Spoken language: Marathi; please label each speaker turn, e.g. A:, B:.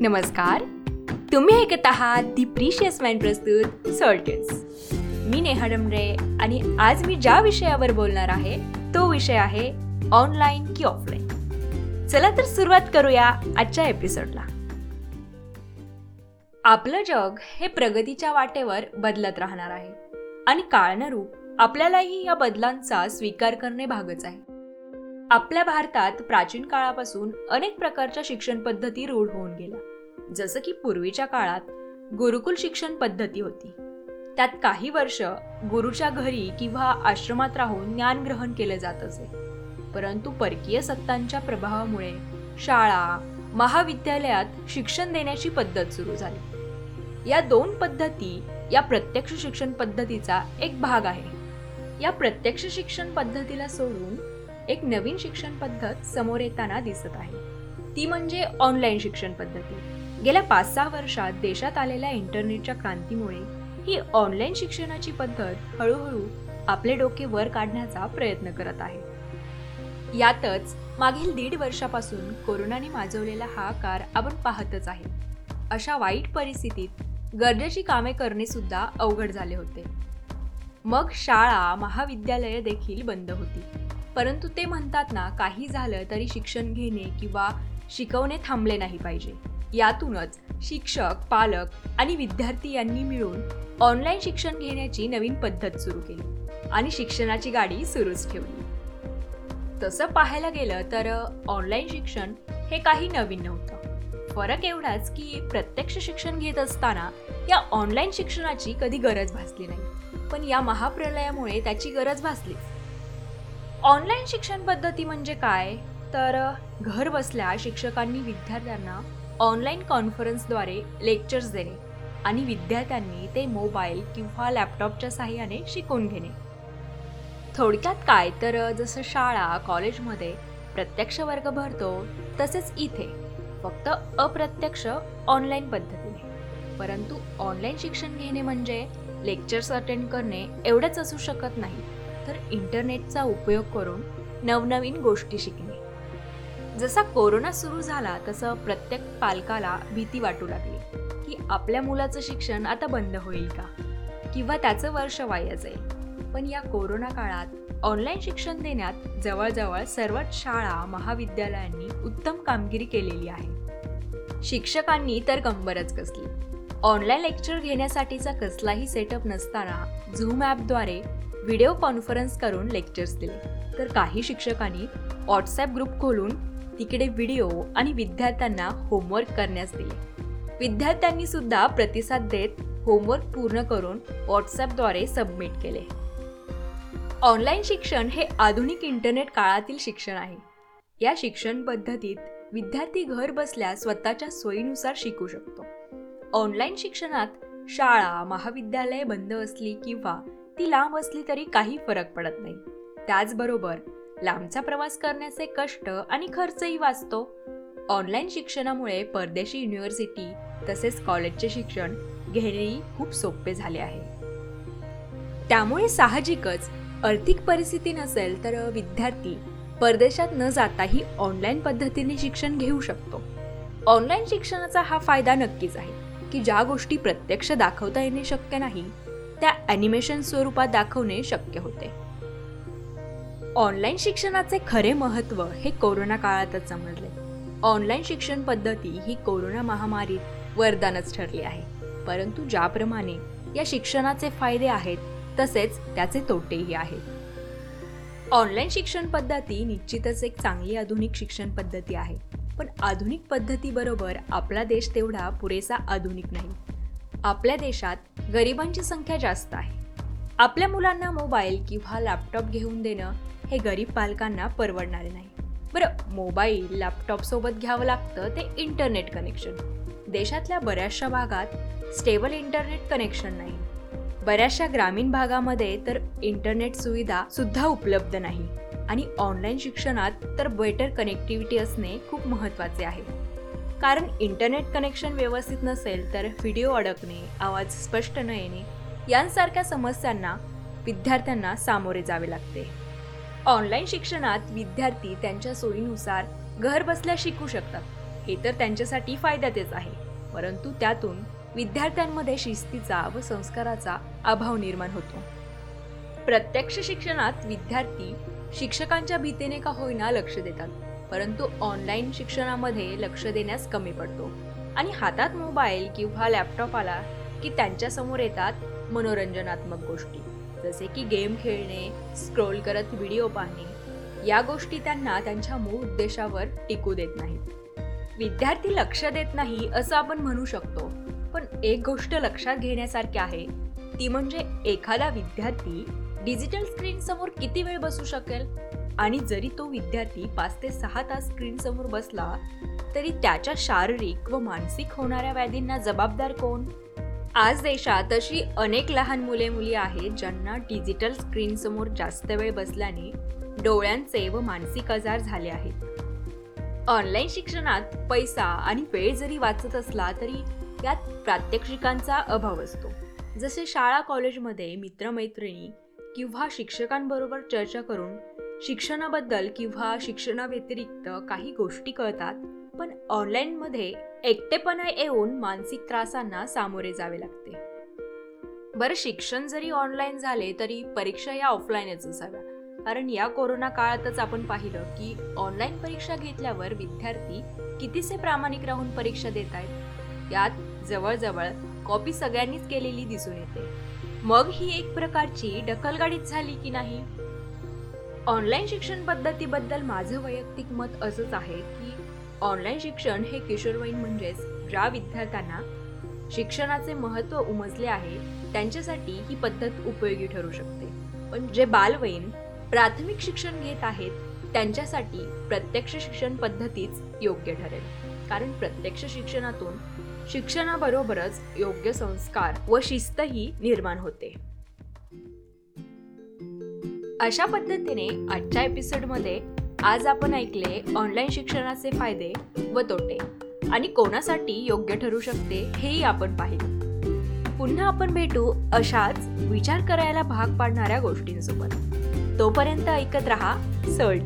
A: नमस्कार. तुम्ही ऐकत आहात दी प्रिशियस मॅन प्रस्तुत सॉल्टेन्स मी नेहा डमरे आणि आज मी ज्या विषयावर बोलणार आहे तो विषय आहे ऑनलाईन की ऑफलाईन. चला तर सुरुवात करूया आजच्या एपिसोडला. आपलं जग हे प्रगतीच्या वाटेवर बदलत राहणार आहे आणि काळानुरूप आपल्यालाही या बदलांचा स्वीकार करणे भागच आहे. आपल्या भारतात प्राचीन काळापासून अनेक प्रकारच्या शिक्षण पद्धती रूढ होऊन गेल्या. जसं की पूर्वीच्या काळात गुरुकुल शिक्षण पद्धती होती. त्यात काही वर्ष गुरुच्या घरी किंवा आश्रमात राहून ज्ञान ग्रहण केले जात असे. परंतु परकीय सत्तांच्या प्रभावामुळे शाळा महाविद्यालयात शिक्षण देण्याची पद्धत सुरू झाली. या दोन पद्धती या प्रत्यक्ष शिक्षण पद्धतीचा एक भाग आहे. या प्रत्यक्ष शिक्षण पद्धतीला सोडून एक नवीन शिक्षण पद्धत समोर येताना दिसत आहे. ती म्हणजे ऑनलाईन शिक्षण पद्धती. गेल्या पाच सहा वर्षात देशात आलेल्या इंटरनेटच्या क्रांतीमुळे ही ऑनलाईन शिक्षणाची पद्धत हळूहळू आपले डोके वर काढण्याचा प्रयत्न करत आहे. यातच मागील दीड वर्षापासून कोरोनाने माजवलेला हा कार आपण पाहतच आहे. अशा वाईट परिस्थितीत गरजेची कामे करणे सुद्धा अवघड झाले होते. मग शाळा महाविद्यालये देखील बंद होती. परंतु ते म्हणतात ना काही झालं तरी शिक्षण घेणे किंवा शिकवणे थांबले नाही पाहिजे. यातूनच शिक्षक पालक आणि विद्यार्थी यांनी मिळून ऑनलाईन शिक्षण घेण्याची नवीन पद्धत सुरू केली आणि शिक्षणाची गाडी सुरूच ठेवली. तसं पाहायला गेलं तर ऑनलाईन शिक्षण हे काही नवीन नव्हतं. फरक एवढाच की प्रत्यक्ष शिक्षण घेत असताना या ऑनलाईन शिक्षणाची कधी गरज भासली नाही. पण या महाप्रलयामुळे त्याची गरज भासलीच. ऑनलाईन शिक्षण पद्धती म्हणजे काय? तर घर बसल्या शिक्षकांनी विद्यार्थ्यांना ऑनलाईन कॉन्फरन्सद्वारे लेक्चर्स देणे आणि विद्यार्थ्यांनी ते मोबाईल किंवा लॅपटॉपच्या सहाय्याने शिकून घेणे. थोडक्यात काय? तर जसं शाळा कॉलेजमध्ये प्रत्यक्ष वर्ग भरतो तसेच इथे फक्त अप्रत्यक्ष ऑनलाईन पद्धतीने. परंतु ऑनलाईन शिक्षण घेणे म्हणजे लेक्चर्स अटेंड करणे एवढंच असू शकत नाही. तर इंटरनेटचा उपयोग करून नवनवीन गोष्टी शिकणे. जसा कोरोना सुरू झाला तसं प्रत्येक पालकाला भीती वाटू लागली की आपल्या मुलाचं शिक्षण आता बंद होईल का? किंवा त्याचं वर्ष वाया जाईल. पण या कोरोना काळात ऑनलाईन शिक्षण देण्यात जवळजवळ सर्वच शाळा महाविद्यालयांनी उत्तम कामगिरी केलेली आहे. शिक्षकांनी तर कंबरच कसली. ऑनलाईन लेक्चर घेण्यासाठीचा कसलाही सेटअप नसताना झूम ॲपद्वारे व्हिडिओ कॉन्फरन्स करून लेक्चर्स दिले. तर काही शिक्षकांनी व्हॉट्सॲप ग्रुप खोलून तिकडे व्हिडिओ आणि विद्यार्थ्यांना होमवर्क करण्यास दिले. विद्यार्थ्यांनी सुद्धा प्रतिसाद देत होमवर्क पूर्ण करून व्हॉट्सॲपद्वारे सबमिट केले. ऑनलाईन शिक्षण हे आधुनिक इंटरनेट काळातील शिक्षण आहे. या शिक्षण पद्धतीत विद्यार्थी घर बसल्या स्वतःच्या सोयीनुसार शिकू शकतो. ऑनलाईन शिक्षणात शाळा महाविद्यालये बंद असली किंवा ती लांब असली तरी काही फरक पडत नाही. त्याचबरोबर लांबचा प्रवास करण्याचे कष्ट आणि खर्चही वाचतो. ऑनलाईन शिक्षणामुळे परदेशी युनिव्हर्सिटी तसेच कॉलेजचे शिक्षण घेणेही खूप सोपे झाले आहे. त्यामुळे साहजिकच आर्थिक परिस्थिती नसेल तर विद्यार्थी परदेशात न जाताही ऑनलाईन पद्धतीने शिक्षण घेऊ शकतो. ऑनलाईन शिक्षणाचा हा फायदा नक्कीच आहे की ज्या गोष्टी प्रत्यक्ष दाखवता येणे शक्य नाही त्या ॲनिमेशन स्वरूपात दाखवणे शक्य होते. ऑनलाईन शिक्षणाचे खरे महत्त्व हे कोरोना काळातच समजले. ऑनलाईन शिक्षण पद्धती ही कोरोना महामारीत वरदानच ठरली आहे. परंतु ज्याप्रमाणे या शिक्षणाचे फायदे आहेत तसेच त्याचे तोटेही आहेत. ऑनलाईन शिक्षण पद्धती निश्चितच एक चांगली आधुनिक शिक्षण पद्धती आहे. पण आधुनिक पद्धतीबरोबर आपला देश तेवढा पुरेसा आधुनिक नाही. आपल्या देशात गरिबांची संख्या जास्त आहे. आपल्या मुलांना मोबाईल किंवा लॅपटॉप घेऊन देणं हे गरीब पालकांना परवडणारे नाही. बरं मोबाईल लॅपटॉपसोबत घ्यावं लागतं ते इंटरनेट कनेक्शन. देशातल्या बऱ्याचशा भागात स्टेबल इंटरनेट कनेक्शन नाही. बऱ्याचशा ग्रामीण भागामध्ये तर इंटरनेट सुविधा सुद्धा उपलब्ध नाही. आणि ऑनलाईन शिक्षणात तर बेटर कनेक्टिव्हिटी असणे खूप महत्त्वाचे आहे. कारण इंटरनेट कनेक्शन व्यवस्थित नसेल तर व्हिडिओ अडकणे आवाज स्पष्ट न येणे यांसारख्या समस्यांना विद्यार्थ्यांना सामोरे जावे लागते. ऑनलाईन शिक्षणात विद्यार्थी त्यांच्या सोयीनुसार घर बसल्या शिकू शकतात. हे तर त्यांच्यासाठी फायद्यातच आहे. परंतु त्यातून विद्यार्थ्यांमध्ये शिस्तीचा व संस्काराचा अभाव निर्माण होतो. प्रत्यक्ष शिक्षणात विद्यार्थी शिक्षकांच्या भीतीने का होईना लक्ष देतात. परंतु ऑनलाईन शिक्षणामध्ये लक्ष देण्यास कमी पडतो. आणि हातात मोबाईल किंवा लॅपटॉप आला की त्यांच्यासमोर येतात मनोरंजनात्मक गोष्टी. जसे की गेम खेळणे स्क्रोल करत व्हिडिओ पाहणे या गोष्टी त्यांना त्यांच्या मूळ उद्देशावर टिकू देत नाहीत. विद्यार्थी लक्ष देत नाही असं आपण म्हणू शकतो. पण एक गोष्ट लक्षात घेण्यासारखी आहे ती म्हणजे एखादा विद्यार्थी डिजिटल स्क्रीन समोर किती वेळ बसू शकेल? आणि जरी तो विद्यार्थी पाच ते सहा तास स्क्रीन समोर बसला तरी त्याच्या शारीरिक व मानसिक होणाऱ्या व्याधींना जबाबदार कोण? आज देशात अशी अनेक लहान मुले मुली आहेत ज्यांना डिजिटल स्क्रीन समोर जास्त वेळ बसल्याने डोळ्यांचे व मानसिक आजार झाले आहेत. ऑनलाईन शिक्षणात पैसा आणि वेळ जरी वाचत असला तरी यात प्रात्यक्षिकांचा अभाव असतो. जसे शाळा कॉलेजमध्ये मित्रमैत्रिणी किंवा शिक्षकांबरोबर चर्चा करून शिक्षणाबद्दल किंवा शिक्षणाव्यतिरिक्त काही गोष्टी कळतात पण ऑनलाईनमध्ये एकटेपणा येऊन मानसिक त्रासांना सामोरे जावे लागते. बरं शिक्षण जरी ऑनलाईन झाले तरी परीक्षा या ऑफलाईनच असाव्या. कारण या कोरोना काळातच आपण पाहिलं की ऑनलाईन परीक्षा घेतल्यावर विद्यार्थी कितीसे प्रामाणिक राहून परीक्षा देत आहेत? यात जवळजवळ कॉपी सगळ्यांनीच केलेली दिसून येते. मग ही एक प्रकारची ढकलगाडीच झाली की नाही? ऑनलाईन शिक्षण पद्धतीबद्दल माझं वैयक्तिक मत असंच आहे की ऑनलाईन शिक्षण हे किशोरवयीन म्हणजेच ज्या विद्यार्थ्यांना शिक्षणाचे महत्त्व उमजले आहे त्यांच्यासाठी ही पद्धत उपयोगी ठरू शकते. पण जे बालवयीन प्राथमिक शिक्षण घेत आहेत त्यांच्यासाठी प्रत्यक्ष शिक्षण पद्धतीच योग्य ठरेल. कारण प्रत्यक्ष शिक्षणातून शिक्षणाबरोबरच योग्य संस्कार व शिस्तही निर्माण होते. अशा पद्धतीने आजच्या एपिसोडमध्ये आज आपण ऐकले ऑनलाईन शिक्षणाचे फायदे व तोटे. आणि कोणासाठी योग्य ठरू शकते हेही आपण पाहिले. पुन्हा आपण भेटू अशाच विचार करायला भाग पाडणाऱ्या गोष्टींसोबत. तोपर्यंत ऐकत रहा सळ